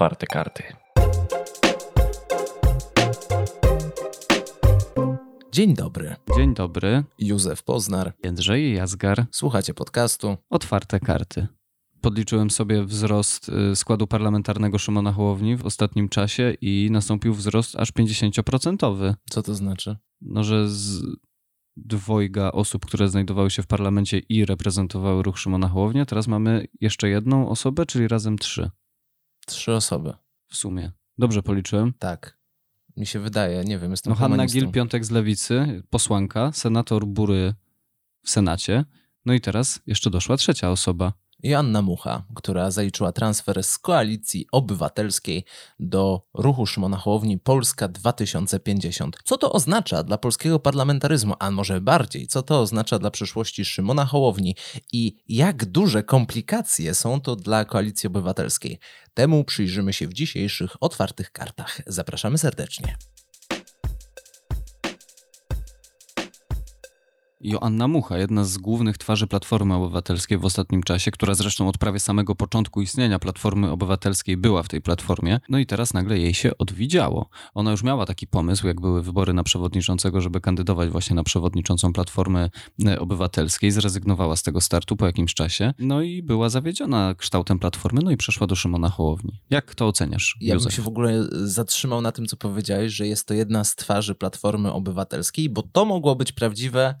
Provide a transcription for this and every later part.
Otwarte karty. Dzień dobry. Dzień dobry. Józef Poznar. Jędrzej Jazgar. Słuchacie podcastu Otwarte karty. Podliczyłem sobie wzrost y, składu parlamentarnego Szymona Hołowni w ostatnim czasie i nastąpił wzrost aż 50%. Co to znaczy? No, że z dwojga osób, które znajdowały się w parlamencie i reprezentowały ruch Szymona Hołownia, teraz mamy jeszcze jedną osobę, czyli razem trzy. Trzy osoby. W sumie. Dobrze policzyłem. Tak. Mi się wydaje, nie wiem, jestem No Hanna. Gil, Piątek z Lewicy, posłanka, senator Bury w Senacie. No i teraz jeszcze doszła trzecia osoba. I Anna Mucha, która zaliczyła transfer z Koalicji Obywatelskiej do ruchu Szymona Hołowni Polska 2050. Co to oznacza dla polskiego parlamentaryzmu, a może bardziej, co to oznacza dla przyszłości Szymona Hołowni i jak duże komplikacje są to dla Koalicji Obywatelskiej? Temu przyjrzymy się w dzisiejszych otwartych kartach. Zapraszamy serdecznie. Joanna Mucha, jedna z głównych twarzy Platformy Obywatelskiej w ostatnim czasie, która zresztą od prawie samego początku istnienia Platformy Obywatelskiej była w tej platformie, no i teraz nagle jej się odwidziało. Ona już miała taki pomysł, jak były wybory na przewodniczącego, żeby kandydować właśnie na przewodniczącą Platformy e, Obywatelskiej, zrezygnowała z tego startu po jakimś czasie, no i była zawiedziona kształtem Platformy, no i przeszła do Szymona Hołowni. Jak to oceniasz, Ja bym Józef? się w ogóle zatrzymał na tym, co powiedziałeś, że jest to jedna z twarzy Platformy Obywatelskiej, bo to mogło być prawdziwe,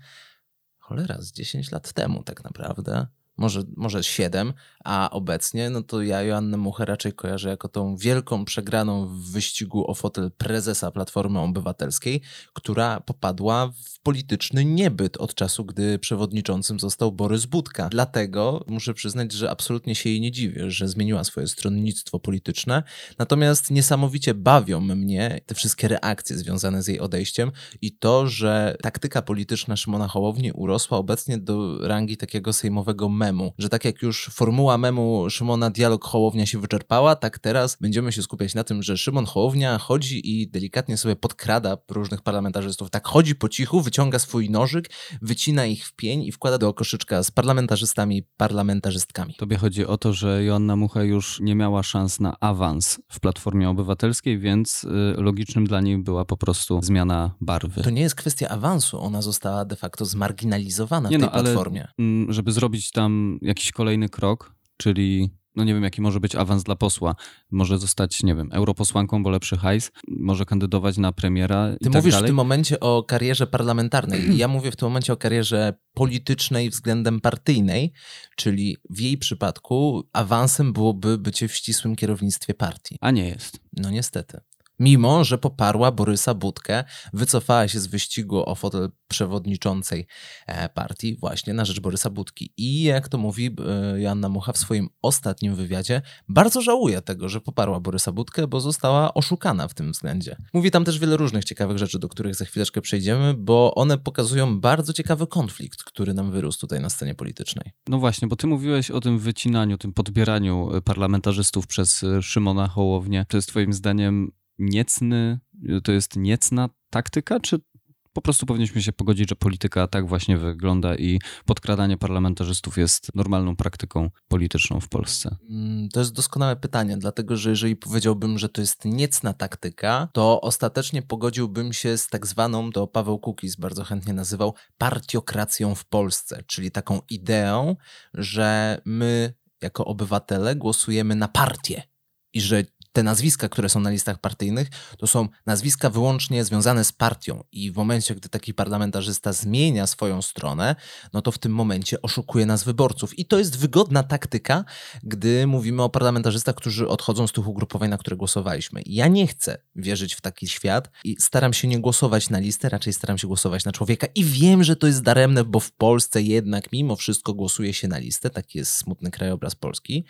cholera, z 10 lat temu tak naprawdę. Może, może 7, a obecnie, no to ja Joannę Muchę raczej kojarzę jako tą wielką przegraną w wyścigu o fotel prezesa Platformy Obywatelskiej, która popadła w polityczny niebyt od czasu, gdy przewodniczącym został Borys Budka. Dlatego muszę przyznać, że absolutnie się jej nie dziwię, że zmieniła swoje stronnictwo polityczne, Natomiast niesamowicie bawią mnie te wszystkie reakcje związane z jej odejściem i to, że taktyka polityczna Szymona Hołowni urosła obecnie do rangi takiego sejmowego memu. Że tak jak już formuła memu Szymona dialog Hołownia się wyczerpała, tak teraz będziemy się skupiać na tym, że Szymon Hołownia chodzi i delikatnie sobie podkrada różnych parlamentarzystów. Tak chodzi po cichu, wyciąga swój nożyk, wycina ich w pień i wkłada do koszyczka z parlamentarzystami i parlamentarzystkami. Tobie chodzi o to, że Joanna Mucha już nie miała szans na awans w Platformie Obywatelskiej, więc y, logicznym dla niej była po prostu zmiana barwy. To nie jest kwestia awansu, ona została de facto zmarginalizowana w Nie tej no, ale platformie. mm, żeby zrobić tam jakiś kolejny krok, czyli no nie wiem, jaki może być awans dla posła. Może zostać, nie wiem, europosłanką, bo lepszy hajs, może kandydować na premiera Ty tak mówisz dalej. w tym momencie o karierze parlamentarnej. Ja mówię w tym momencie o karierze politycznej względem partyjnej, czyli w jej przypadku awansem byłoby bycie w ścisłym kierownictwie partii. A nie jest. No niestety. Mimo, że poparła Borysa Budkę, wycofała się z wyścigu o fotel przewodniczącej e, partii właśnie na rzecz Borysa Budki. I jak to mówi e, Joanna Mucha w swoim ostatnim wywiadzie, bardzo żałuje tego, że poparła Borysa Budkę, bo została oszukana w tym względzie. Mówi tam też wiele różnych ciekawych rzeczy, do których za chwileczkę przejdziemy, bo one pokazują bardzo ciekawy konflikt, który nam wyrósł tutaj na scenie politycznej. No właśnie, bo ty mówiłeś o tym wycinaniu, tym podbieraniu y, parlamentarzystów przez Szymona Hołownię. To jest twoim zdaniem niecny, to jest niecna taktyka, czy po prostu powinniśmy się pogodzić, że polityka tak właśnie wygląda i podkradanie parlamentarzystów jest normalną praktyką polityczną w Polsce? Mm, To jest doskonałe pytanie, dlatego że jeżeli powiedziałbym, że to jest niecna taktyka, to ostatecznie pogodziłbym się z tak zwaną, to Paweł Kukiz bardzo chętnie nazywał, partiokracją w Polsce, czyli taką ideą, że my jako obywatele głosujemy na partię i że te nazwiska, które są na listach partyjnych, to są nazwiska wyłącznie związane z partią i w momencie, gdy taki parlamentarzysta zmienia swoją stronę, no to w tym momencie oszukuje nas wyborców. I to jest wygodna taktyka, gdy mówimy o parlamentarzystach, którzy odchodzą z tych ugrupowań, na które głosowaliśmy. Ja nie chcę wierzyć w taki świat i staram się nie głosować na listę, raczej staram się głosować na człowieka i wiem, że to jest daremne, bo w Polsce jednak mimo wszystko głosuje się na listę, taki jest smutny krajobraz Polski.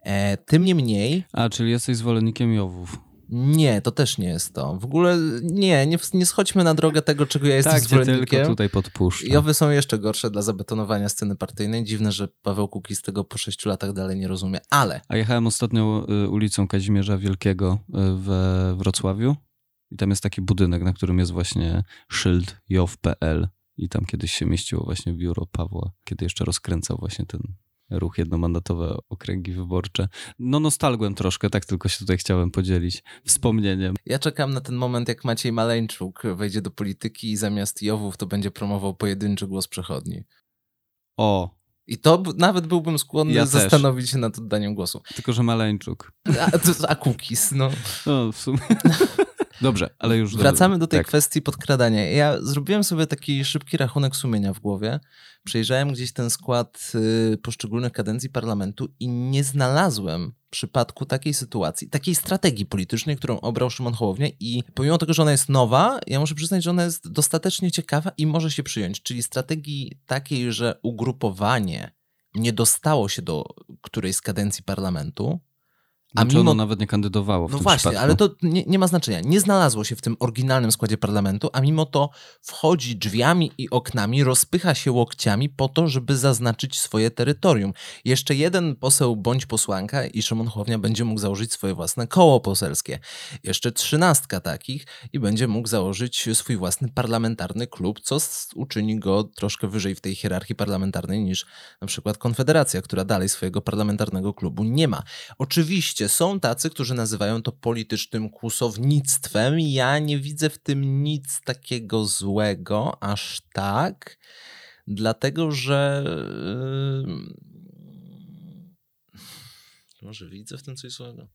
E, tym niemniej A, czyli jesteś zwolennikiem Jowów. nie, to też nie jest to. W ogóle nie, nie, nie schodźmy na drogę tego, czego ja jestem tak, zwolennikiem. tylko tutaj podpuszczę. Jowy są jeszcze gorsze dla zabetonowania sceny partyjnej. Dziwne, że Paweł Kukiz tego po sześciu latach dalej nie rozumie, ale A jechałem ostatnio y, ulicą Kazimierza Wielkiego y, we Wrocławiu i tam jest taki budynek, na którym jest właśnie szyld jow.pl i tam kiedyś się mieściło właśnie biuro Pawła, kiedy jeszcze rozkręcał właśnie ten ruch jednomandatowe okręgi wyborcze. No nostalgłem troszkę, tak tylko się tutaj chciałem podzielić wspomnieniem. Ja czekam na ten moment, jak Maciej Maleńczuk wejdzie do polityki i zamiast Jowów to będzie promował pojedynczy głos przechodni. O, I to nawet byłbym skłonny Ja też. zastanowić się nad oddaniem głosu. tylko że Maleńczuk. A, to- a cookies, no. No, w sumie. Dobrze, ale już... Wracamy do tej tak. kwestii podkradania. Ja zrobiłem sobie taki szybki rachunek sumienia w głowie. Przejrzałem gdzieś ten skład y, poszczególnych kadencji parlamentu i nie znalazłem przypadku takiej sytuacji, takiej strategii politycznej, którą obrał Szymon Hołownia i pomimo tego, że ona jest nowa, ja muszę przyznać, że ona jest dostatecznie ciekawa i może się przyjąć. Czyli strategii takiej, że ugrupowanie nie dostało się do którejś z kadencji parlamentu, a Znaczy mimo ono nawet nie kandydowało w no właśnie, przypadku. ale to nie, nie ma znaczenia. Nie znalazło się w tym oryginalnym składzie parlamentu, a mimo to wchodzi drzwiami i oknami, rozpycha się łokciami po to, żeby zaznaczyć swoje terytorium. Jeszcze jeden poseł bądź posłanka i Szymon Hołownia będzie mógł założyć swoje własne koło poselskie. Jeszcze trzynastka takich i będzie mógł założyć swój własny parlamentarny klub, co uczyni go troszkę wyżej w tej hierarchii parlamentarnej niż na przykład Konfederacja, która dalej swojego parlamentarnego klubu nie ma. Oczywiście są tacy, którzy nazywają to politycznym kłusownictwem. Ja nie widzę w tym nic takiego złego, aż tak, dlatego że. yy, Może widzę w tym coś złego?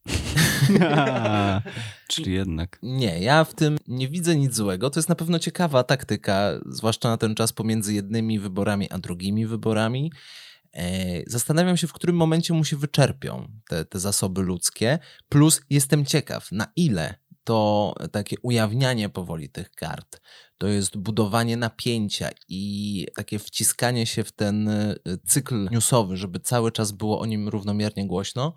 A, Czyli jednak. Nie, ja w tym nie widzę nic złego. To jest na pewno ciekawa taktyka, zwłaszcza na ten czas pomiędzy jednymi wyborami a drugimi wyborami. E, Zastanawiam się, w którym momencie mu się wyczerpią te, te zasoby ludzkie. Plus jestem ciekaw, na ile to takie ujawnianie powoli tych kart, to jest budowanie napięcia i takie wciskanie się w ten y, cykl newsowy, żeby cały czas było o nim równomiernie głośno,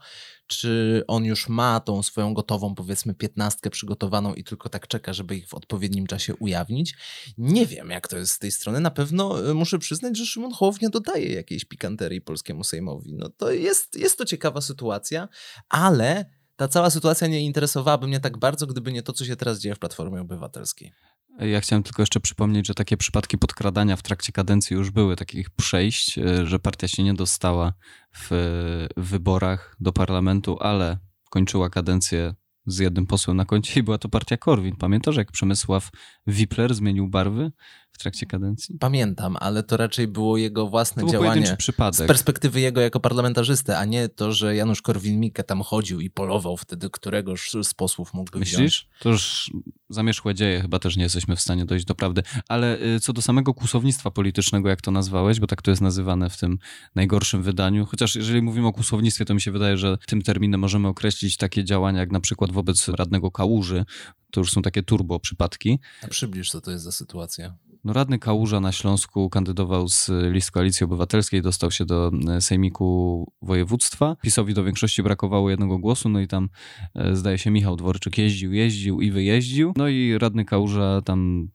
czy on już ma tą swoją gotową, powiedzmy, piętnastkę przygotowaną i tylko tak czeka, żeby ich w odpowiednim czasie ujawnić. Nie wiem, jak to jest z tej strony. Na pewno y, muszę przyznać, że Szymon Hołownia dodaje jakiejś pikanterii polskiemu Sejmowi. No to jest, jest to ciekawa sytuacja, ale ta cała sytuacja nie interesowałaby mnie tak bardzo, gdyby nie to, co się teraz dzieje w Platformie Obywatelskiej. Ja chciałem tylko jeszcze przypomnieć, że takie przypadki podkradania w trakcie kadencji już były, takich przejść, e, że partia się nie dostała w e, wyborach do parlamentu, ale kończyła kadencję z jednym posłem na koncie i była to partia Korwin. Pamiętasz, jak Przemysław Wipler zmienił barwy w trakcie kadencji? Pamiętam, ale to raczej było jego własne To był działanie. pojedynczy Z przypadek. perspektywy jego jako parlamentarzysty, a nie to, że Janusz Korwin-Mikke tam chodził i polował wtedy, któregoś z posłów mógłby wziąć. Myślisz? To już zamierzchłe dzieje, chyba też nie jesteśmy w stanie dojść do prawdy. Ale y, co do samego kłusownictwa politycznego, jak to nazwałeś, bo tak to jest nazywane w tym najgorszym wydaniu, chociaż jeżeli mówimy o kłusownictwie, to mi się wydaje, że tym terminem możemy określić takie działania, jak na przykład wobec radnego Kałuży, to już są takie turbo przypadki. A przybliż, co to jest za sytuacja. No, radny Kałuża na Śląsku kandydował z list Koalicji Obywatelskiej, dostał się do e, Sejmiku Województwa. PiSowi do większości brakowało jednego głosu, no i tam e, zdaje się Michał Dworczyk jeździł, jeździł i wyjeździł. No i radny Kałuża tam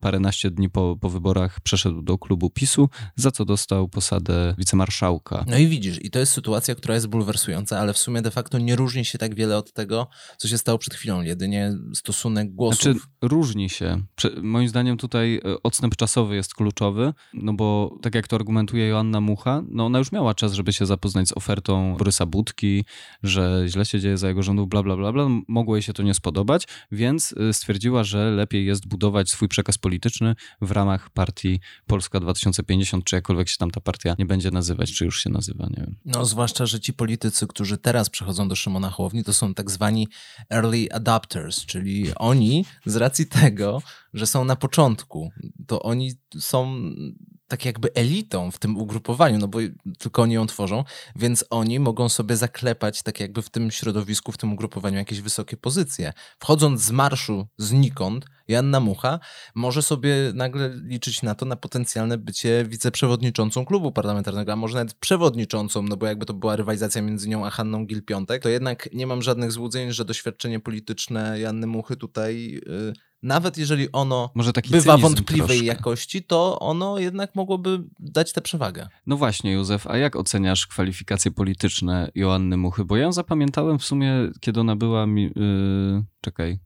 paręnaście dni po, po wyborach przeszedł do klubu PiSu, za co dostał posadę wicemarszałka. No i widzisz, i to jest sytuacja, która jest bulwersująca, ale w sumie de facto nie różni się tak wiele od tego, co się stało przed chwilą, jedynie stosunek głosów. Znaczy, różni się. Prze- moim zdaniem tutaj e, odstęp czasowy jest kluczowy, no bo tak jak to argumentuje Joanna Mucha, no ona już miała czas, żeby się zapoznać z ofertą Borysa Budki, że źle się dzieje za jego rządów, bla, bla, bla, bla. Mogło jej się to nie spodobać, więc e, stwierdziła, że lepiej jest budować swój przekaz polityczny w ramach partii Polska 2050, czy jakkolwiek się tam ta partia nie będzie nazywać, czy już się nazywa, nie wiem. No, zwłaszcza, że ci politycy, którzy teraz przechodzą do Szymona Hołowni, to są tak zwani early adopters, czyli oni z racji tego, że są na początku, to oni są tak jakby elitą w tym ugrupowaniu, no bo tylko oni ją tworzą, więc oni mogą sobie zaklepać tak jakby w tym środowisku, w tym ugrupowaniu jakieś wysokie pozycje. Wchodząc z marszu znikąd, Janna Mucha może sobie nagle liczyć na to, na potencjalne bycie wiceprzewodniczącą klubu parlamentarnego, a może nawet przewodniczącą, no bo jakby to była rywalizacja między nią a Hanną Gil-Piątek, to jednak nie mam żadnych złudzeń, że doświadczenie polityczne Janny Muchy tutaj, yy, nawet jeżeli ono bywa wątpliwej troszkę. jakości, to ono jednak mogłoby dać tę przewagę. No właśnie, Józef, a jak oceniasz kwalifikacje polityczne Joanny Muchy? Bo ja ją zapamiętałem w sumie, kiedy ona była mi... Yy, czekaj.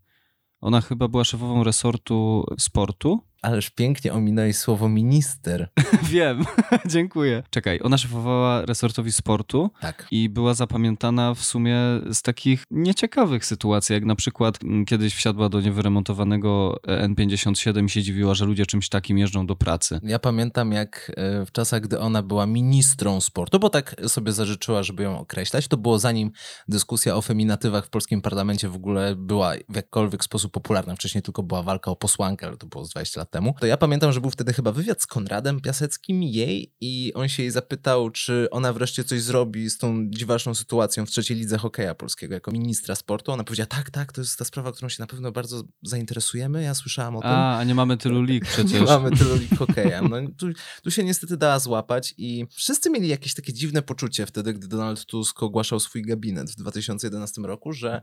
Ona chyba była szefową resortu sportu, Ależ pięknie ominąłeś słowo minister. Wiem, dziękuję. Czekaj, ona szefowała resortowi sportu Tak. i była zapamiętana w sumie z takich nieciekawych sytuacji, jak na przykład mm, kiedyś wsiadła do niewyremontowanego N57 i się dziwiła, że ludzie czymś takim jeżdżą do pracy. Ja pamiętam, jak e, w czasach, gdy ona była ministrą sportu, bo tak sobie zażyczyła, żeby ją określać, to było zanim dyskusja o feminatywach w polskim parlamencie w ogóle była w jakkolwiek sposób popularna. Wcześniej tylko była walka o posłankę, ale to było z 20 lat temu. To ja pamiętam, że był wtedy chyba wywiad z Konradem Piaseckim jej i on się jej zapytał, czy ona wreszcie coś zrobi z tą dziwaczną sytuacją w trzeciej lidze hokeja polskiego jako ministra sportu. Ona powiedziała, tak, tak, to jest ta sprawa, którą się na pewno bardzo zainteresujemy. Ja słyszałam o tym. A, a nie mamy tylu lig przecież. Nie mamy tylu lig hokeja. No, tu, tu się niestety dała złapać i wszyscy mieli jakieś takie dziwne poczucie wtedy, gdy Donald Tusk ogłaszał swój gabinet w 2011 roku, że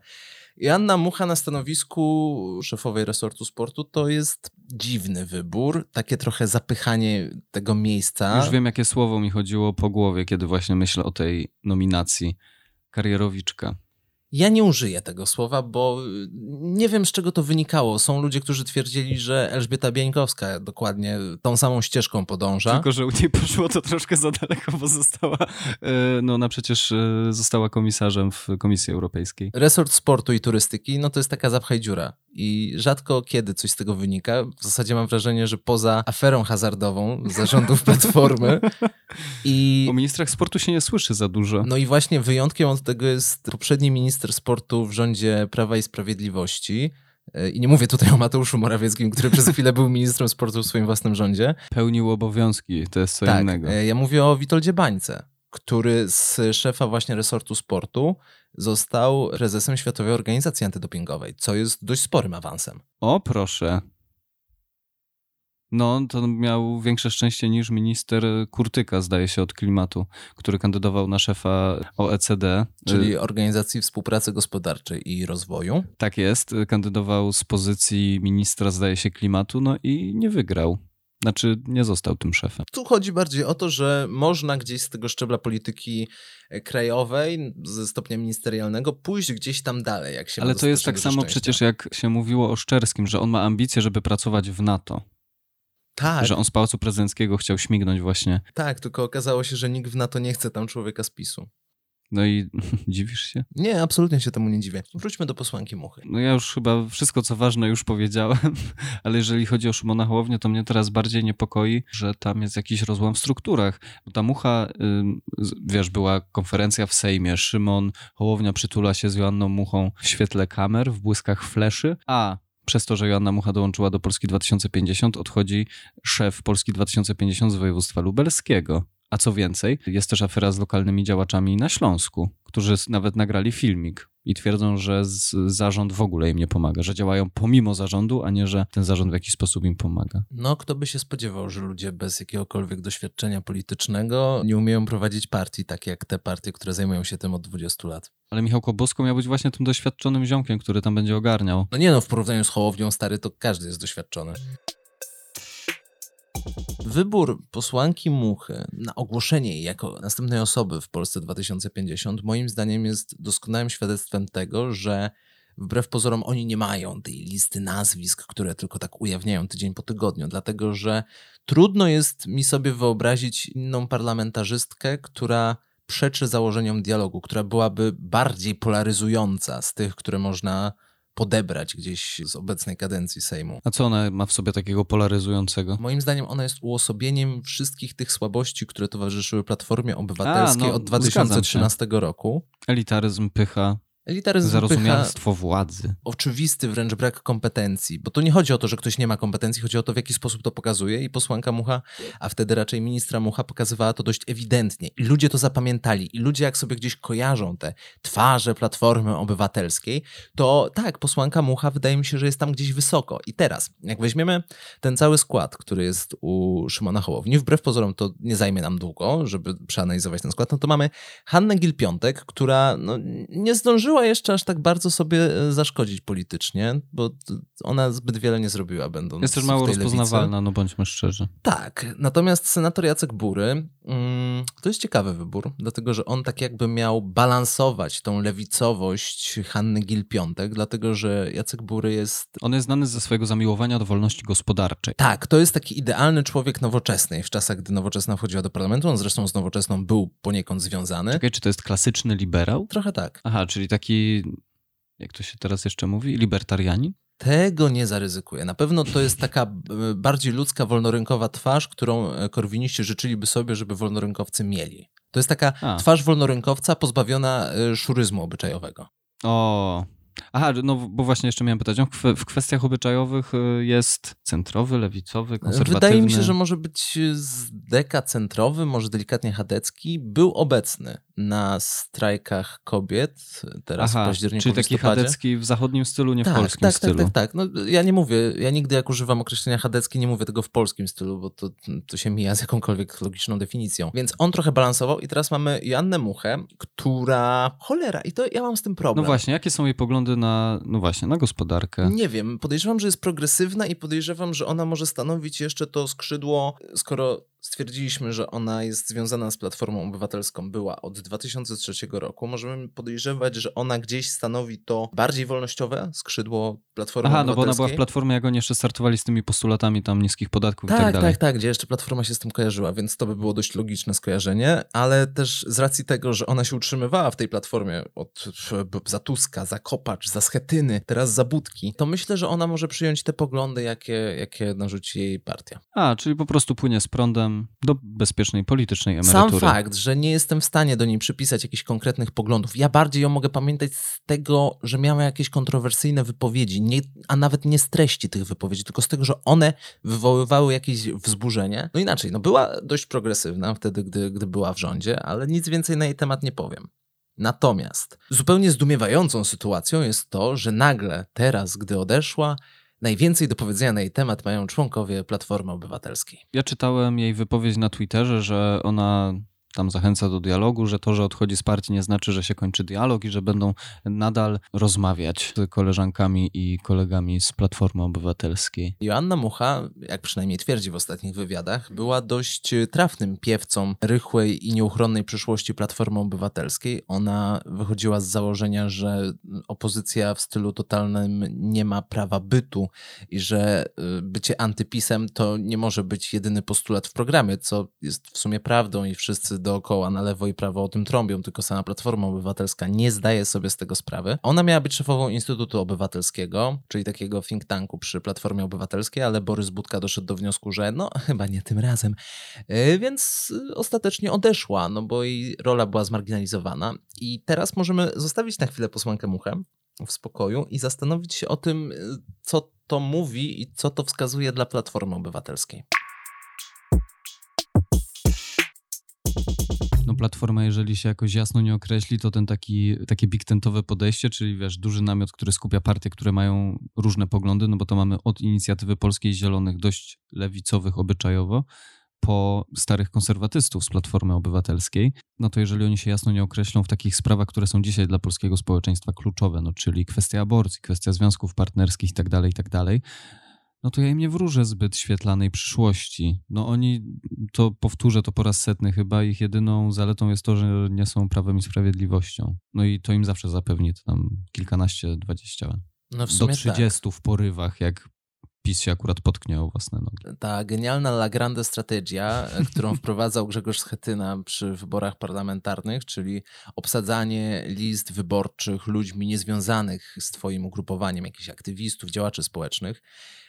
Joanna Mucha na stanowisku szefowej resortu sportu to jest dziwny wybór, takie trochę zapychanie tego miejsca. Już wiem, jakie słowo mi chodziło po głowie, kiedy właśnie myślę o tej nominacji. Karierowiczka. Ja nie użyję tego słowa, bo y, nie wiem z czego to wynikało. Są ludzie, którzy twierdzili, że Elżbieta Bieńkowska dokładnie tą samą ścieżką podąża. Tylko, że u niej poszło to troszkę za daleko, bo została, e, no ona przecież e, została komisarzem w Komisji Europejskiej. Resort sportu i turystyki, no to jest taka zapchaj dziura. I rzadko kiedy coś z tego wynika. W zasadzie mam wrażenie, że poza aferą hazardową zarządów Platformy i... O ministrach sportu się nie słyszy za dużo. No i właśnie wyjątkiem od tego jest poprzedni minister sportu w rządzie Prawa i Sprawiedliwości. E, I nie mówię tutaj o Mateuszu Morawieckim, który przez chwilę był ministrem sportu w swoim własnym rządzie. Pełnił obowiązki, to jest co tak, innego. e, ja mówię o Witoldzie Bańce, który z szefa właśnie resortu sportu został prezesem Światowej Organizacji Antydopingowej, co jest dość sporym awansem. O, proszę. No, to miał większe szczęście niż minister Kurtyka, zdaje się, od klimatu, który kandydował na szefa OECD. Czyli Organizacji Współpracy Gospodarczej i Rozwoju. Tak jest, kandydował z pozycji ministra, zdaje się, klimatu, no i nie wygrał. Znaczy, nie został tym szefem. Tu chodzi bardziej o to, że można gdzieś z tego szczebla polityki krajowej, ze stopnia ministerialnego, pójść gdzieś tam dalej, jak się Ale to jest tak samo szczęścia. przecież, jak się mówiło o Szczerskim, że on ma ambicje, żeby pracować w NATO. Tak. Że on z pałacu prezydenckiego chciał śmignąć właśnie. Tak, tylko okazało się, że nikt w NATO nie chce tam człowieka z PiSu. No i dziwisz się? Nie, absolutnie się temu nie dziwię. Wróćmy do posłanki Muchy. No ja już chyba wszystko, co ważne, już powiedziałem, ale jeżeli chodzi o Szymona Hołownię, to mnie teraz bardziej niepokoi, że tam jest jakiś rozłam w strukturach. Bo ta Mucha, wiesz, była konferencja w Sejmie, Szymon Hołownia przytula się z Joanną Muchą w świetle kamer, w błyskach fleszy, a przez to, że Joanna Mucha dołączyła do Polski 2050, odchodzi szef Polski 2050 z województwa lubelskiego. A co więcej, jest też afera z lokalnymi działaczami na Śląsku, którzy nawet nagrali filmik i twierdzą, że z, zarząd w ogóle im nie pomaga, że działają pomimo zarządu, a nie, że ten zarząd w jakiś sposób im pomaga. No, kto by się spodziewał, że ludzie bez jakiegokolwiek doświadczenia politycznego nie umieją prowadzić partii, tak jak te partie, które zajmują się tym od 20 lat. Ale Michał Kobosko miał być właśnie tym doświadczonym ziomkiem, który tam będzie ogarniał. No nie no, w porównaniu z Hołownią stary, to każdy jest doświadczony. Wybór posłanki Muchy na ogłoszenie jej jako następnej osoby w Polsce 2050 moim zdaniem jest doskonałym świadectwem tego, że wbrew pozorom oni nie mają tej listy nazwisk, które tylko tak ujawniają tydzień po tygodniu, dlatego że trudno jest mi sobie wyobrazić inną parlamentarzystkę, która przeczy założeniom dialogu, która byłaby bardziej polaryzująca z tych, które można podebrać gdzieś z obecnej kadencji Sejmu. A co ona ma w sobie takiego polaryzującego? Moim zdaniem ona jest uosobieniem wszystkich tych słabości, które towarzyszyły Platformie Obywatelskiej A, no, od 2013 roku. Elitaryzm, pycha. Elitaryzm, Zarozumialstwo władzy. Oczywisty wręcz brak kompetencji, bo to nie chodzi o to, że ktoś nie ma kompetencji, chodzi o to, w jaki sposób to pokazuje i posłanka Mucha, a wtedy raczej ministra Mucha pokazywała to dość ewidentnie i ludzie to zapamiętali i ludzie jak sobie gdzieś kojarzą te twarze Platformy Obywatelskiej, to tak, posłanka Mucha wydaje mi się, że jest tam gdzieś wysoko. I teraz, jak weźmiemy ten cały skład, który jest u Szymona Hołowni, wbrew pozorom to nie zajmie nam długo, żeby przeanalizować ten skład, no to mamy Hannę Gil-Piątek, która no, nie zdążyła zdążyła jeszcze aż tak bardzo sobie e, zaszkodzić politycznie, bo ona zbyt wiele nie zrobiła, będąc Jest też mało rozpoznawalna, no bądźmy szczerzy. Tak, natomiast senator Jacek Bury mm, to jest ciekawy wybór, dlatego że on tak jakby miał balansować tą lewicowość Hanny Gil-Piątek, dlatego że Jacek Bury jest... On jest znany ze swojego zamiłowania do wolności gospodarczej. Tak, to jest taki idealny człowiek nowoczesnej w czasach, gdy nowoczesna wchodziła do parlamentu. On zresztą z nowoczesną był poniekąd związany. Czekaj, czy to jest klasyczny liberał? Trochę tak. Aha, czyli taki, jak to się teraz jeszcze mówi, libertarianin? Tego nie zaryzykuję. Na pewno to jest taka e, bardziej ludzka, wolnorynkowa twarz, którą e, korwiniści życzyliby sobie, żeby wolnorynkowcy mieli. To jest taka A. twarz wolnorynkowca pozbawiona e, szuryzmu obyczajowego. O, Aha, no bo właśnie jeszcze miałem pytać, w kwestiach obyczajowych jest centrowy, lewicowy, konserwatywny? Wydaje mi się, że może być z deka centrowy, może delikatnie chadecki. Był obecny na strajkach kobiet teraz Aha, w październiku, czyli taki chadecki w zachodnim stylu, nie tak, w polskim tak, stylu. Tak, tak, tak. No, ja nie mówię, ja nigdy jak używam określenia chadecki, nie mówię tego w polskim stylu, bo to, to się mija z jakąkolwiek logiczną definicją. Więc on trochę balansował i teraz mamy Joannę Muchę, która, cholera, i to ja mam z tym problem. No właśnie, jakie są jej poglądy na, no właśnie, na gospodarkę? Nie wiem, podejrzewam, że jest progresywna i podejrzewam, że ona może stanowić jeszcze to skrzydło, skoro stwierdziliśmy, że ona jest związana z Platformą Obywatelską, była od 2003 roku. Możemy podejrzewać, że ona gdzieś stanowi to bardziej wolnościowe skrzydło Platformy Aha, Obywatelskiej. no bo ona była w Platformie, jak oni jeszcze startowali z tymi postulatami tam niskich podatków tak, i tak dalej. Tak, tak, gdzie jeszcze Platforma się z tym kojarzyła, więc to by było dość logiczne skojarzenie, ale też z racji tego, że ona się utrzymywała w tej Platformie od za Tuska, za Kopacz, za Schetyny, teraz za Budki, to myślę, że ona może przyjąć te poglądy, jakie, jakie narzuci jej partia. A, czyli po prostu płynie z prądem do bezpiecznej politycznej emerytury. Sam fakt, że nie jestem w stanie do niej przypisać jakichś konkretnych poglądów. Ja bardziej ją mogę pamiętać z tego, że miała jakieś kontrowersyjne wypowiedzi, nie, a nawet nie z treści tych wypowiedzi, tylko z tego, że one wywoływały jakieś wzburzenie. No inaczej, no była dość progresywna wtedy, gdy, gdy była w rządzie, ale nic więcej na jej temat nie powiem. Natomiast zupełnie zdumiewającą sytuacją jest to, że nagle teraz, gdy odeszła, Najwięcej do powiedzenia na jej temat mają członkowie Platformy Obywatelskiej. Ja czytałem jej wypowiedź na Twitterze, że ona tam zachęca do dialogu, że to, że odchodzi z partii nie znaczy, że się kończy dialog i że będą nadal rozmawiać z koleżankami i kolegami z Platformy Obywatelskiej. Joanna Mucha, jak przynajmniej twierdzi w ostatnich wywiadach, była dość trafnym piewcą rychłej i nieuchronnej przyszłości Platformy Obywatelskiej. Ona wychodziła z założenia, że opozycja w stylu totalnym nie ma prawa bytu i że y, bycie antypisem to nie może być jedyny postulat w programie, co jest w sumie prawdą i wszyscy dookoła, na lewo i prawo o tym trąbią, tylko sama Platforma Obywatelska nie zdaje sobie z tego sprawy. Ona miała być szefową Instytutu Obywatelskiego, czyli takiego think tanku przy Platformie Obywatelskiej, ale Borys Budka doszedł do wniosku, że no chyba nie tym razem, e, więc ostatecznie odeszła, no bo jej rola była zmarginalizowana i teraz możemy zostawić na chwilę posłankę Muchę w spokoju i zastanowić się o tym, e, co to mówi i co to wskazuje dla Platformy Obywatelskiej. Platforma, jeżeli się jakoś jasno nie określi, to ten taki, takie big tentowe podejście, czyli wiesz, duży namiot, który skupia partie, które mają różne poglądy, no bo to mamy od inicjatywy Polskiej Zielonych, dość lewicowych obyczajowo, po starych konserwatystów z Platformy Obywatelskiej, no to jeżeli oni się jasno nie określą w takich sprawach, które są dzisiaj dla polskiego społeczeństwa kluczowe, no czyli kwestia aborcji, kwestia związków partnerskich itd., tak itd., tak no to ja im nie wróżę zbyt świetlanej przyszłości. No oni, to powtórzę to po raz setny chyba, ich jedyną zaletą jest to, że nie są prawem i sprawiedliwością. No i to im zawsze zapewni to tam kilkanaście, dwadzieścia no do trzydziestu tak. w porywach, jak PiS się akurat potknie o własne nogi. Ta genialna La Grande strategia, e, którą wprowadzał Grzegorz Schetyna przy wyborach parlamentarnych, czyli obsadzanie list wyborczych ludźmi niezwiązanych z twoim ugrupowaniem, jakichś aktywistów, działaczy społecznych,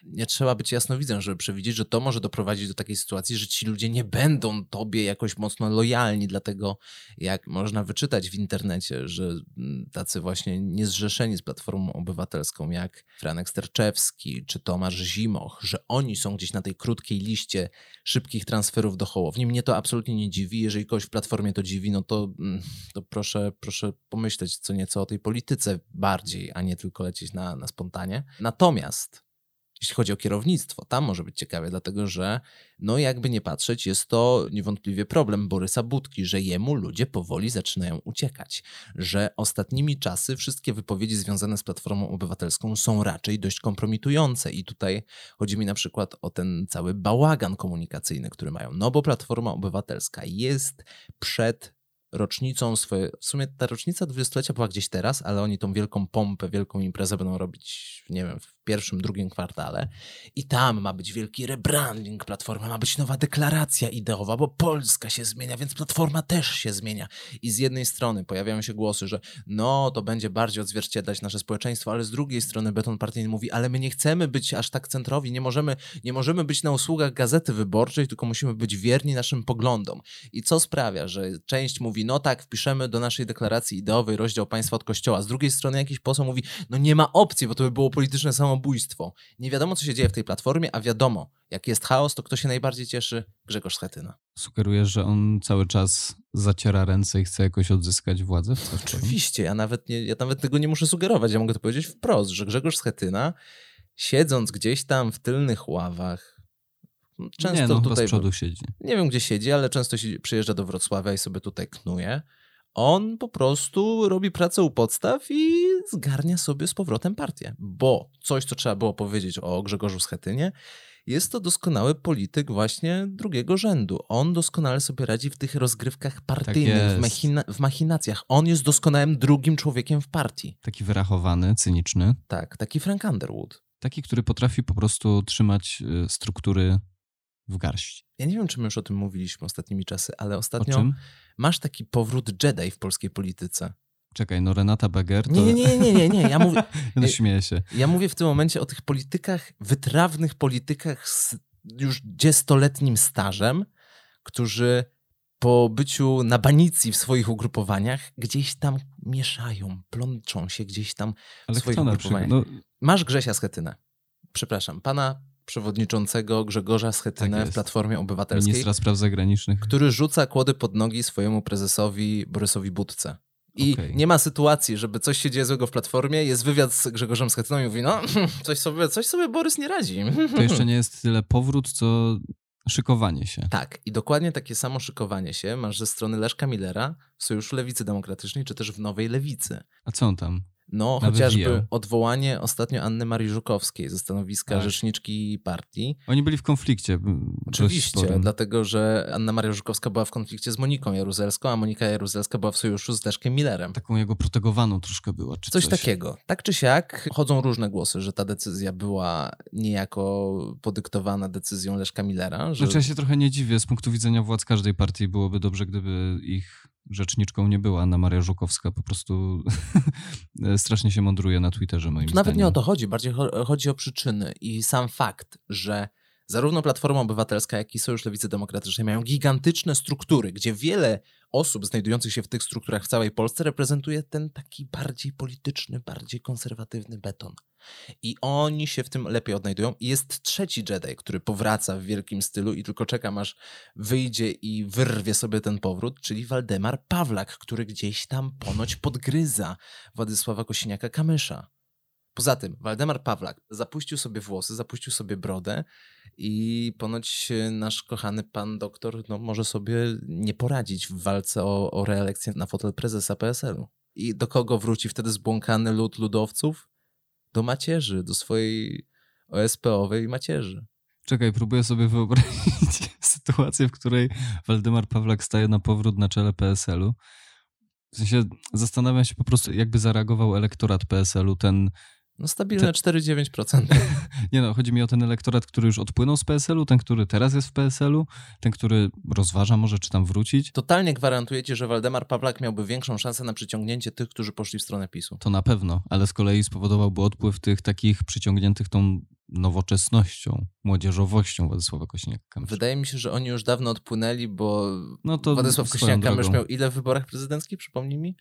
nie trzeba być jasnowidzem, żeby przewidzieć, że to może doprowadzić do takiej sytuacji, że ci ludzie nie będą tobie jakoś mocno lojalni, dlatego jak można wyczytać w internecie, że mm, tacy właśnie niezrzeszeni z Platformą Obywatelską, jak Franek Sterczewski czy Tomasz Zimoch, że oni są gdzieś na tej krótkiej liście szybkich transferów do Hołowni. Mnie to absolutnie nie dziwi. Jeżeli kogoś w Platformie to dziwi, no to, mm, to proszę, proszę pomyśleć co nieco o tej polityce bardziej, a nie tylko lecieć na, na spontanie. Natomiast jeśli chodzi o kierownictwo. Tam może być ciekawie, dlatego że, no jakby nie patrzeć, jest to niewątpliwie problem Borysa Budki, że jemu ludzie powoli zaczynają uciekać. Że ostatnimi czasy wszystkie wypowiedzi związane z Platformą Obywatelską są raczej dość kompromitujące. I tutaj chodzi mi na przykład o ten cały bałagan komunikacyjny, który mają. No bo Platforma Obywatelska jest przed rocznicą swoje. W sumie ta rocznica dwudziestolecia była gdzieś teraz, ale oni tą wielką pompę, wielką imprezę będą robić, nie wiem, w pierwszym, drugim kwartale. I tam ma być wielki rebranding platformy, ma być nowa deklaracja ideowa, bo Polska się zmienia, więc platforma też się zmienia. I z jednej strony pojawiają się głosy, że no, to będzie bardziej odzwierciedlać nasze społeczeństwo, ale z drugiej strony beton partyjny mówi, ale my nie chcemy być aż tak centrowi, nie możemy, nie możemy być na usługach gazety wyborczej, tylko musimy być wierni naszym poglądom. I co sprawia, że część mówi, no tak, wpiszemy do naszej deklaracji ideowej rozdział państwa od kościoła. Z drugiej strony jakiś poseł mówi, no nie ma opcji, bo to by było polityczne samobójstwo. Nie wiadomo, co się dzieje w tej platformie, a wiadomo, jak jest chaos, to kto się najbardziej cieszy? Grzegorz Schetyna. Sugerujesz, że on cały czas zaciera ręce i chce jakoś odzyskać władzę? Oczywiście, ja nawet, nie, ja nawet tego nie muszę sugerować. Ja mogę to powiedzieć wprost, że Grzegorz Schetyna, siedząc gdzieś tam w tylnych ławach, Często nie, no, tutaj z przodu siedzi. Nie wiem, gdzie siedzi, ale często przyjeżdża do Wrocławia i sobie tutaj knuje. On po prostu robi pracę u podstaw i zgarnia sobie z powrotem partię. Bo coś, co trzeba było powiedzieć o Grzegorzu Schetynie, jest to doskonały polityk właśnie drugiego rzędu. On doskonale sobie radzi w tych rozgrywkach partyjnych, tak w, machina w machinacjach. On jest doskonałym drugim człowiekiem w partii. Taki wyrachowany, cyniczny. Tak, taki Frank Underwood. Taki, który potrafi po prostu trzymać y, struktury w garści. Ja nie wiem, czy my już o tym mówiliśmy ostatnimi czasy, ale ostatnio masz taki powrót Jedi w polskiej polityce. Czekaj, no Renata Beger to... Nie, nie, nie, nie, nie. Ja mówię, no śmieję się. Ja mówię w tym momencie o tych politykach, wytrawnych politykach z już dziestoletnim stażem, którzy po byciu na banicji w swoich ugrupowaniach gdzieś tam mieszają, plączą się gdzieś tam Ale w swoich ugrupowaniach. No... Masz Grzesia Schetynę. Przepraszam, pana przewodniczącego Grzegorza Schetynę tak w Platformie Obywatelskiej. Ministra spraw zagranicznych. Który rzuca kłody pod nogi swojemu prezesowi Borysowi Budce. I okay. nie ma sytuacji, żeby coś się dzieje złego w Platformie, jest wywiad z Grzegorzem Schetyną i mówi, no coś sobie, coś sobie Borys nie radzi. To jeszcze nie jest tyle powrót, co szykowanie się. Tak, i dokładnie takie samo szykowanie się masz ze strony Leszka Millera w Sojuszu Lewicy Demokratycznej, czy też w Nowej Lewicy. A co on tam? No, chociażby odwołanie ostatnio Anny Marii Żukowskiej ze stanowiska tak. rzeczniczki partii. Oni byli w konflikcie. Oczywiście, dlatego że Anna Maria Żukowska była w konflikcie z Moniką Jaruzelską, a Monika Jaruzelska była w sojuszu z Leszkiem Millerem. Taką jego protegowaną troszkę była. Czy coś, coś takiego. Tak czy siak chodzą różne głosy, że ta decyzja była niejako podyktowana decyzją Leszka Millera. Że... Znaczy ja się trochę nie dziwię. Z punktu widzenia władz każdej partii byłoby dobrze, gdyby ich rzeczniczką nie była Anna Maria Żukowska, po prostu strasznie się mądruje na Twitterze moim zdaniem. Nawet nie o to chodzi, bardziej chodzi o przyczyny i sam fakt, że zarówno Platforma Obywatelska, jak i Sojusz Lewicy Demokratycznej mają gigantyczne struktury, gdzie wiele osób znajdujących się w tych strukturach w całej Polsce reprezentuje ten taki bardziej polityczny, bardziej konserwatywny beton. I oni się w tym lepiej odnajdują. I jest trzeci Jedi, który powraca w wielkim stylu i tylko czeka, aż wyjdzie i wyrwie sobie ten powrót, czyli Waldemar Pawlak, który gdzieś tam ponoć podgryza Władysława Kosiniaka-Kamysza. Poza tym, Waldemar Pawlak zapuścił sobie włosy, zapuścił sobie brodę i ponoć nasz kochany pan doktor no, może sobie nie poradzić w walce o, o reelekcję na fotel prezesa PSL-u. I do kogo wróci wtedy zbłąkany lud ludowców? Do macierzy, do swojej OSP-owej macierzy. Czekaj, próbuję sobie wyobrazić sytuację, w której Waldemar Pawlak staje na powrót na czele PSL-u. W sensie zastanawiam się po prostu, jakby zareagował elektorat PSL-u, ten no stabilne Te... 4,9%. Nie no, chodzi mi o ten elektorat, który już odpłynął z PSL-u, ten, który teraz jest w PSL-u, ten, który rozważa może, czy tam wrócić. Totalnie gwarantujecie, że Waldemar Pawlak miałby większą szansę na przyciągnięcie tych, którzy poszli w stronę PiSu. To na pewno, ale z kolei spowodowałby odpływ tych takich przyciągniętych tą nowoczesnością, młodzieżowością Władysława Kosiniaka-Kamysza. Wydaje mi się, że oni już dawno odpłynęli, bo no to Władysław Kosiniak-Kamysz miał ile w wyborach prezydenckich, przypomnij mi?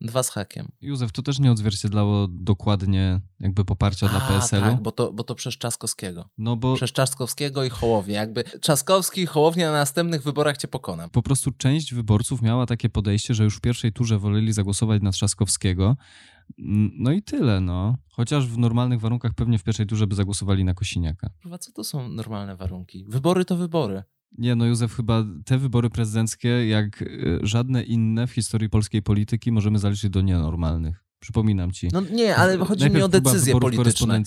Dwa z hakiem. Józef, to też nie odzwierciedlało dokładnie jakby poparcia A, dla PSL-u. Tak, bo to, bo to przez Czaskowskiego. No bo... Przez Czaskowskiego i Hołownię. Jakby Czaskowski i Hołownia na następnych wyborach cię pokona. Po prostu część wyborców miała takie podejście, że już w pierwszej turze woleli zagłosować na Trzaskowskiego, No i tyle, no. Chociaż w normalnych warunkach pewnie w pierwszej turze by zagłosowali na Kosiniaka. Chyba co to są normalne warunki? Wybory to wybory. Nie, no Józef, chyba te wybory prezydenckie, jak y, żadne inne w historii polskiej polityki, możemy zaliczyć do nienormalnych. Przypominam ci. No nie, ale chodzi mi o decyzje polityczne.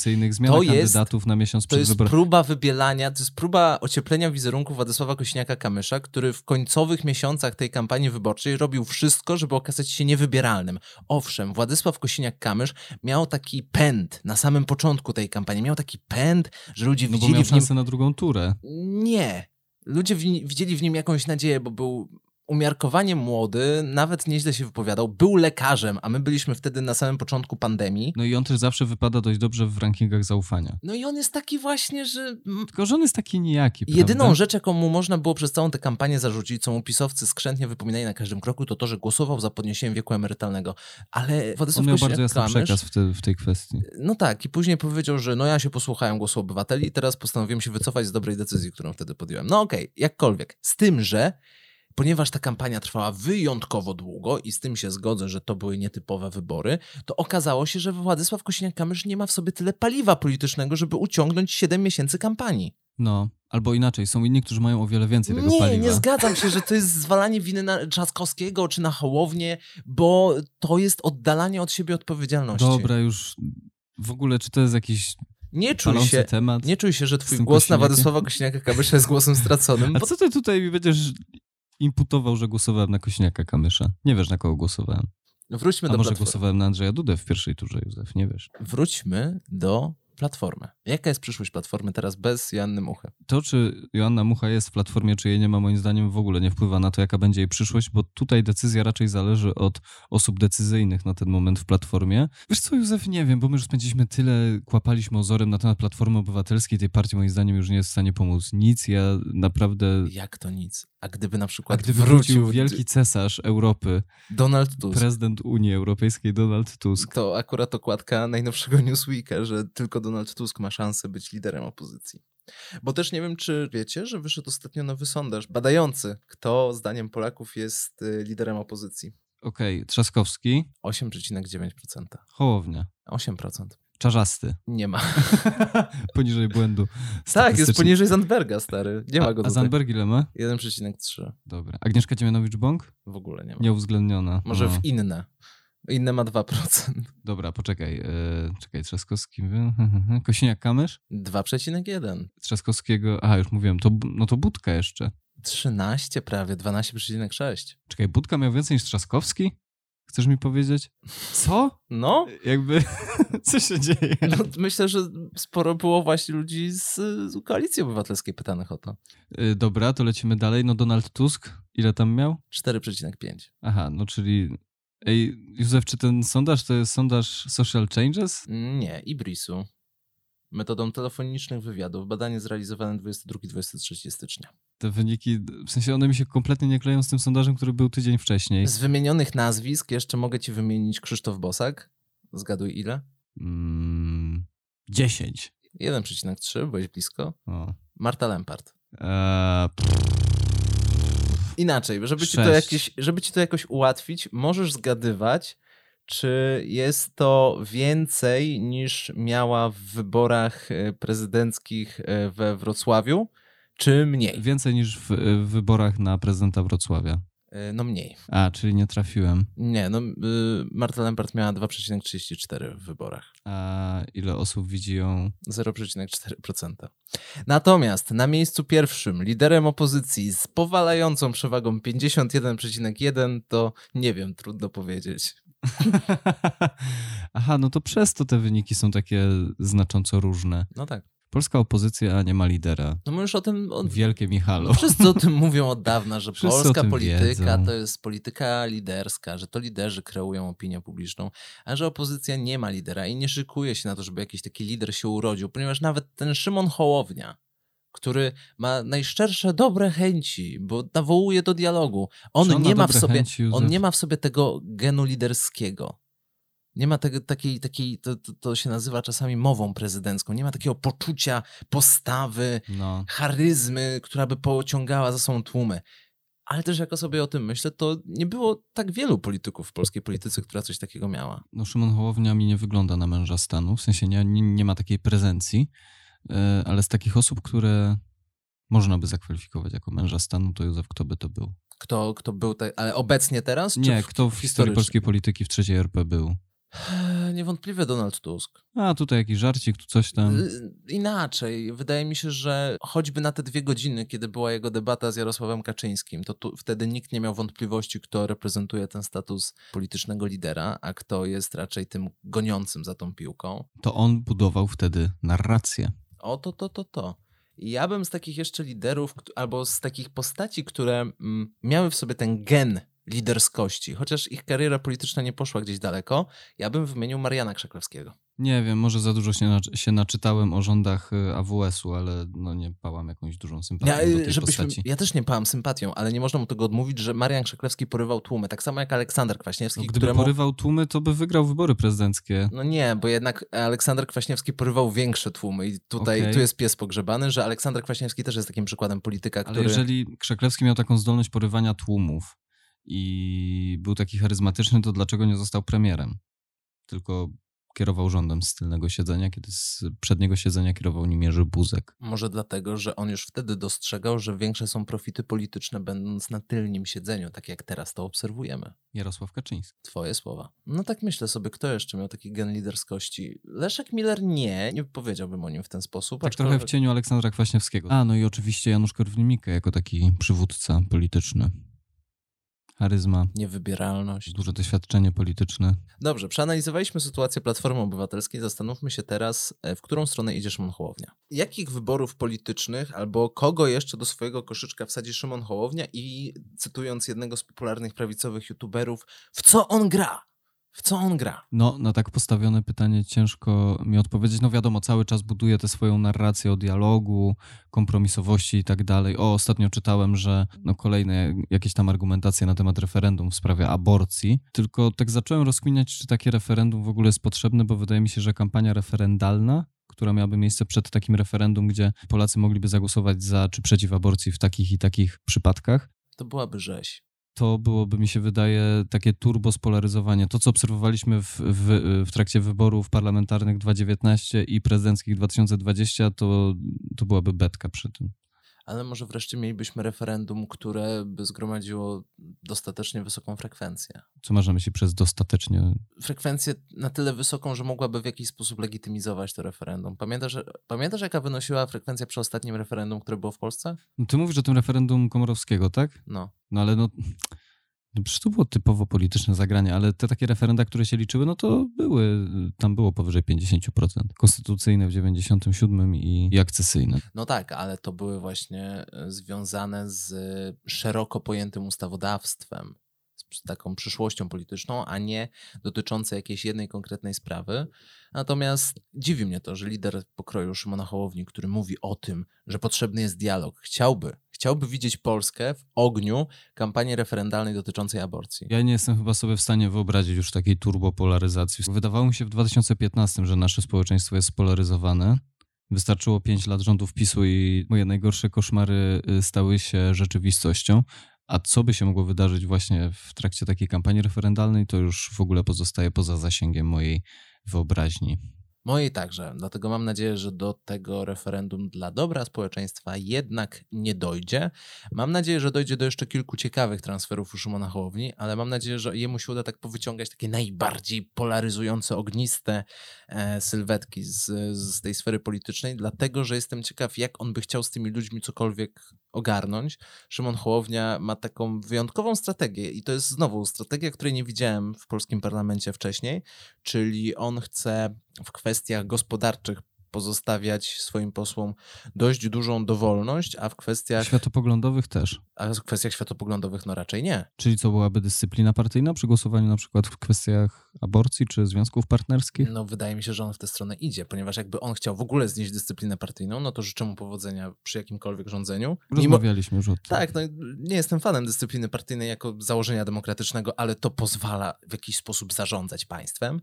to kandydatów na miesiąc przed wyborami. To jest próba wybielania, to jest próba ocieplenia wizerunku Władysława Kośniaka-Kamysza, który w końcowych miesiącach tej kampanii wyborczej robił wszystko, żeby okazać się niewybieralnym. Owszem, Władysław Kosiniak-Kamysz miał taki pęd na samym początku tej kampanii, miał taki pęd, że ludzie no widzieli bo miał w nim... szansę na drugą turę. Nie. Ludzie widzieli w nim jakąś nadzieję, bo był umiarkowanie młody, nawet nieźle się wypowiadał, był lekarzem, a my byliśmy wtedy na samym początku pandemii. No i on też zawsze wypada dość dobrze w rankingach zaufania. No i on jest taki właśnie, że... Tylko, że on jest taki nijaki, Jedyną prawda? rzecz, jaką mu można było przez całą tę kampanię zarzucić, co mu pisowcy skrzętnie wypominali na każdym kroku, to to, że głosował za podniesieniem wieku emerytalnego. Ale Władysław On miał bardzo jasny przekaz w, te, w tej kwestii. No tak, i później powiedział, że no ja się posłuchałem głosu obywateli i teraz postanowiłem się wycofać z dobrej decyzji, którą wtedy podjąłem. No okej, okay, jakkolwiek. Z tym, że Ponieważ ta kampania trwała wyjątkowo długo i z tym się zgodzę, że to były nietypowe wybory, to okazało się, że Władysław Kosiniak-Kamysz nie ma w sobie tyle paliwa politycznego, żeby uciągnąć 7 miesięcy kampanii. No, albo inaczej, są inni, którzy mają o wiele więcej tego nie, paliwa. Nie, nie zgadzam się, że to jest zwalanie winy na Trzaskowskiego czy na Hołownię, bo to jest oddalanie od siebie odpowiedzialności. Dobra, już w ogóle, czy to jest jakiś nie czuj, się, temat nie czuj się, że twój głos na Władysława Kosiniaka-Kamysza jest głosem straconym. A bo... co ty tutaj będziesz imputował, że głosowałem na Kośniaka Kamysza. Nie wiesz, na kogo głosowałem. Wróćmy A do może platformy. głosowałem na Andrzeja Dudę w pierwszej turze, Józef, nie wiesz. Wróćmy do Platformy. Jaka jest przyszłość Platformy teraz bez Joanny Muchy? To, czy Joanna Mucha jest w Platformie, czy jej nie ma, moim zdaniem w ogóle nie wpływa na to, jaka będzie jej przyszłość, bo tutaj decyzja raczej zależy od osób decyzyjnych na ten moment w Platformie. Wiesz co, Józef, nie wiem, bo my już spędziliśmy tyle, kłapaliśmy ozorem na temat Platformy Obywatelskiej, tej partii moim zdaniem już nie jest w stanie pomóc nic. Ja naprawdę... Jak to nic? A gdyby na przykład A gdyby wrócił, wrócił wielki cesarz Europy, Donald Tusk, prezydent Unii Europejskiej Donald Tusk. To akurat okładka najnowszego Newsweeka, że tylko Donald Tusk ma szansę być liderem opozycji. Bo też nie wiem, czy wiecie, że wyszedł ostatnio nowy sondaż badający, kto zdaniem Polaków jest y, liderem opozycji. Okej, okay. Trzaskowski. 8,9%. Hołownia. 8%. Czarzasty. Nie ma. poniżej błędu. Tak, jest poniżej Zandberga, stary. Nie ma go A, a Zandberg ile ma? 1,3. Dobra. Agnieszka Dziemianowicz-Bąk? W ogóle nie ma. Nieuwzględniona. Może w inne. Inne ma 2%. Dobra, poczekaj. Yy, czekaj, Trzaskowski. Kosiniak-Kamysz? 2,1. Trzaskowskiego, aha, już mówiłem, to, no to Budka jeszcze. 13 prawie, 12,6. Czekaj, Budka miał więcej niż Trzaskowski? Chcesz mi powiedzieć? Co? No. Jakby, co się dzieje? No, myślę, że sporo było właśnie ludzi z, z Koalicji Obywatelskiej pytanych o to. Yy, dobra, to lecimy dalej. No Donald Tusk, ile tam miał? 4,5. Aha, no czyli... Ej, Józef, czy ten sondaż to jest sondaż Social Changes? Nie, Ibrisu metodą telefonicznych wywiadów. Badanie zrealizowane 22-23 stycznia. Te wyniki, w sensie one mi się kompletnie nie kleją z tym sondażem, który był tydzień wcześniej. Z wymienionych nazwisk jeszcze mogę ci wymienić Krzysztof Bosak. Zgaduj ile? Mm, 10. 1,3, byłeś blisko. O. Marta Lempart. Eee, Inaczej, żeby ci, to jakieś, żeby ci to jakoś ułatwić, możesz zgadywać, czy jest to więcej niż miała w wyborach e, prezydenckich e, we Wrocławiu, czy mniej? Więcej niż w, w wyborach na prezydenta Wrocławia. E, no mniej. A, czyli nie trafiłem. Nie, no y, Marta Lempart miała 2,34 w wyborach. A ile osób widzi ją? 0,4%. Natomiast na miejscu pierwszym liderem opozycji z powalającą przewagą 51,1 to nie wiem, trudno powiedzieć. Aha, no to przez to te wyniki są takie znacząco różne. No tak. Polska opozycja nie ma lidera. No my już o tym... Od... Wielkie Michalo. Wszyscy o tym mówią od dawna, że polska polityka wiedzą. to jest polityka liderska, że to liderzy kreują opinię publiczną, a że opozycja nie ma lidera i nie szykuje się na to, żeby jakiś taki lider się urodził, ponieważ nawet ten Szymon Hołownia, który ma najszczersze dobre chęci, bo nawołuje do dialogu. On, on nie ma w sobie, chęci, on nie ma w sobie tego genu liderskiego. Nie ma takiej, takiej to, to, to, się nazywa czasami mową prezydencką. Nie ma takiego poczucia postawy, no. charyzmy, która by pociągała za sobą tłumy. Ale też jak sobie o tym myślę, to nie było tak wielu polityków w polskiej polityce, która coś takiego miała. No Szymon Hołownia mi nie wygląda na męża stanu, w sensie nie, nie, nie ma takiej prezencji, e, ale z takich osób, które można by zakwalifikować jako męża stanu, to Józef, kto by to był? Kto, kto był, te, ale obecnie teraz? Nie, kto w historii polskiej polityki w trzeciej RP był? Niewątpliwie Donald Tusk. A, tutaj jakiś żarcik, tu coś tam. Y, inaczej. Wydaje mi się, że choćby na te dwie godziny, kiedy była jego debata z Jarosławem Kaczyńskim, to tu, wtedy nikt nie miał wątpliwości, kto reprezentuje ten status politycznego lidera, a kto jest raczej tym goniącym za tą piłką. To on budował wtedy narrację. O, to, to, to, to. Ja bym z takich jeszcze liderów, albo z takich postaci, które mm, miały w sobie ten gen liderskości, chociaż ich kariera polityczna nie poszła gdzieś daleko, ja bym wymienił Mariana Krzaklewskiego. Nie wiem, może za dużo się, się naczytałem o rządach y, AWS-u, ale no nie pałam jakąś dużą sympatią ja, do tej żebyśmy, postaci. Ja też nie pałam sympatią, ale nie można mu tego odmówić, że Marian Krzaklewski porywał tłumy, tak samo jak Aleksander Kwaśniewski. No, gdyby któremu... porywał tłumy, to by wygrał wybory prezydenckie. No nie, bo jednak Aleksander Kwaśniewski porywał większe tłumy i tutaj okay. tu jest pies pogrzebany, że Aleksander Kwaśniewski też jest takim przykładem polityka, który... Ale jeżeli Krzaklewski miał taką zdolność porywania tłumów, i był taki charyzmatyczny, to dlaczego nie został premierem? Tylko kierował rządem z tylnego siedzenia, kiedy z przedniego siedzenia kierował nim Jerzy Buzek. Może dlatego, że on już wtedy dostrzegał, że większe są profity polityczne będąc na tylnym siedzeniu, tak jak teraz to obserwujemy. Jarosław Kaczyński. Twoje słowa. No tak myślę sobie, kto jeszcze miał taki gen liderskości. Leszek Miller nie, nie powiedziałbym o nim w ten sposób. Tak trochę w cieniu Aleksandra Kwaśniewskiego. A, no i oczywiście Janusz Korwin-Mikke jako taki przywódca polityczny charyzma, niewybieralność, duże doświadczenie polityczne. Dobrze, przeanalizowaliśmy sytuację Platformy Obywatelskiej, zastanówmy się teraz, e, w którą stronę idzie Szymon Hołownia. Jakich wyborów politycznych albo kogo jeszcze do swojego koszyczka wsadzi Szymon Hołownia i cytując jednego z popularnych prawicowych youtuberów, w co on gra? W co on gra? No, na tak postawione pytanie ciężko mi odpowiedzieć. No wiadomo, cały czas buduje tę swoją narrację o dialogu, kompromisowości i tak dalej. O, ostatnio czytałem, że no kolejne jakieś tam argumentacje na temat referendum w sprawie aborcji. Tylko tak zacząłem rozkminiać, czy takie referendum w ogóle jest potrzebne, bo wydaje mi się, że kampania referendalna która miałaby miejsce przed takim referendum, gdzie Polacy mogliby zagłosować za czy przeciw aborcji w takich i takich przypadkach. To byłaby rzeź to byłoby, mi się wydaje, takie turbo spolaryzowanie. To, co obserwowaliśmy w, w, w trakcie wyborów parlamentarnych 2019 i prezydenckich 2020, to, to byłaby betka przy tym. Ale może wreszcie mielibyśmy referendum, które by zgromadziło dostatecznie wysoką frekwencję. Co można myśleć przez dostatecznie? Frekwencję na tyle wysoką, że mogłaby w jakiś sposób legitymizować to referendum. Pamiętasz, pamiętasz jaka wynosiła frekwencja przy ostatnim referendum, które było w Polsce? No ty mówisz o tym referendum Komorowskiego, tak? No. No ale no no przecież to było typowo polityczne zagranie, ale te takie referenda, które się liczyły, no to były, tam było powyżej 50%. Konstytucyjne w 97 i, i akcesyjne. No tak, ale to były właśnie e, związane z szeroko pojętym ustawodawstwem, z taką przyszłością polityczną, a nie dotyczące jakiejś jednej konkretnej sprawy. Natomiast dziwi mnie to, że lider pokroju Szymona Hołowni, który mówi o tym, że potrzebny jest dialog, chciałby chciałby widzieć Polskę w ogniu kampanii referendalnej dotyczącej aborcji. Ja nie jestem chyba sobie w stanie wyobrazić już takiej turbopolaryzacji. Wydawało mi się w 2015, że nasze społeczeństwo jest spolaryzowane. Wystarczyło 5 lat rządów PiSu i moje najgorsze koszmary y, stały się rzeczywistością. A co by się mogło wydarzyć właśnie w trakcie takiej kampanii referendalnej, to już w ogóle pozostaje poza zasięgiem mojej wyobraźni. Mojej także. Dlatego mam nadzieję, że do tego referendum dla dobra społeczeństwa jednak nie dojdzie. Mam nadzieję, że dojdzie do jeszcze kilku ciekawych transferów u Szymona Hołowni, ale mam nadzieję, że jemu się uda tak powyciągać takie najbardziej polaryzujące, ogniste e, sylwetki z, z tej sfery politycznej, dlatego że jestem ciekaw, jak on by chciał z tymi ludźmi cokolwiek ogarnąć. Szymon Hołownia ma taką wyjątkową strategię i to jest znowu strategia, której nie widziałem w polskim parlamencie wcześniej, czyli on chce w kwestiach gospodarczych pozostawiać swoim posłom dość dużą dowolność, a w kwestiach. Światopoglądowych też. A w kwestiach światopoglądowych no raczej nie. Czyli co byłaby dyscyplina partyjna przy głosowaniu na przykład w kwestiach aborcji czy związków partnerskich? No wydaje mi się, że on w tę stronę idzie, ponieważ jakby on chciał w ogóle znieść dyscyplinę partyjną, no to życzę mu powodzenia przy jakimkolwiek rządzeniu. Rozmawialiśmy już o tym. Tak, no nie jestem fanem dyscypliny partyjnej jako założenia demokratycznego, ale to pozwala w jakiś sposób zarządzać państwem.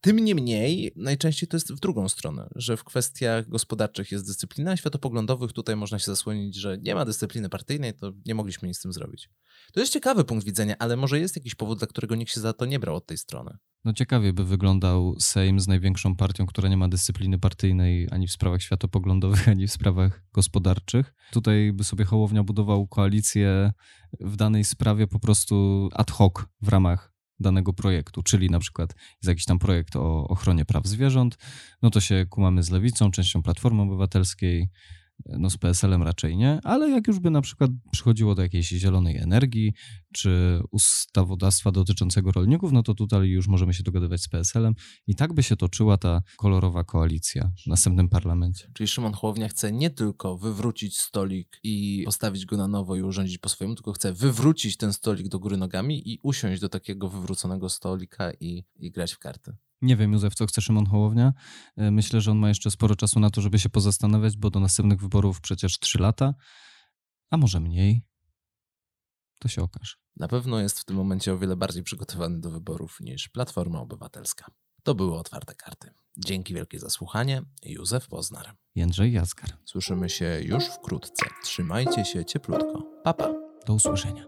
Tym niemniej najczęściej to jest w drugą stronę, że w kwestiach gospodarczych jest dyscyplina, a światopoglądowych tutaj można się zasłonić, że nie ma dyscypliny partyjnej, to nie mogliśmy nic z tym zrobić. To jest ciekawy punkt widzenia, ale może jest jakiś powód, dla którego nikt się za to nie brał od tej strony. No ciekawie by wyglądał Sejm z największą partią, która nie ma dyscypliny partyjnej ani w sprawach światopoglądowych, ani w sprawach gospodarczych. Tutaj by sobie Hołownia budował koalicję w danej sprawie po prostu ad hoc w ramach danego projektu, czyli na przykład jest jakiś tam projekt o ochronie praw zwierząt, no to się kumamy z Lewicą, częścią Platformy Obywatelskiej, no z PSL-em raczej nie, ale jak już by na przykład przychodziło do jakiejś zielonej energii, czy ustawodawstwa dotyczącego rolników, no to tutaj już możemy się dogadywać z PSL-em i tak by się toczyła ta kolorowa koalicja w następnym parlamencie. Czyli Szymon Hołownia chce nie tylko wywrócić stolik i postawić go na nowo i urządzić po swojemu, tylko chce wywrócić ten stolik do góry nogami i usiąść do takiego wywróconego stolika i, i grać w karty. Nie wiem, Józef, co chce Szymon Hołownia. E, myślę, że on ma jeszcze sporo czasu na to, żeby się pozastanawiać, bo do następnych wyborów przecież 3 lata, a może mniej. To się okaże. Na pewno jest w tym momencie o wiele bardziej przygotowany do wyborów niż Platforma Obywatelska. To były otwarte karty. Dzięki wielkie za słuchanie. Józef Poznar. Jędrzej Jaskar. Słyszymy się już wkrótce. Trzymajcie się cieplutko. Papa. Pa. Do usłyszenia.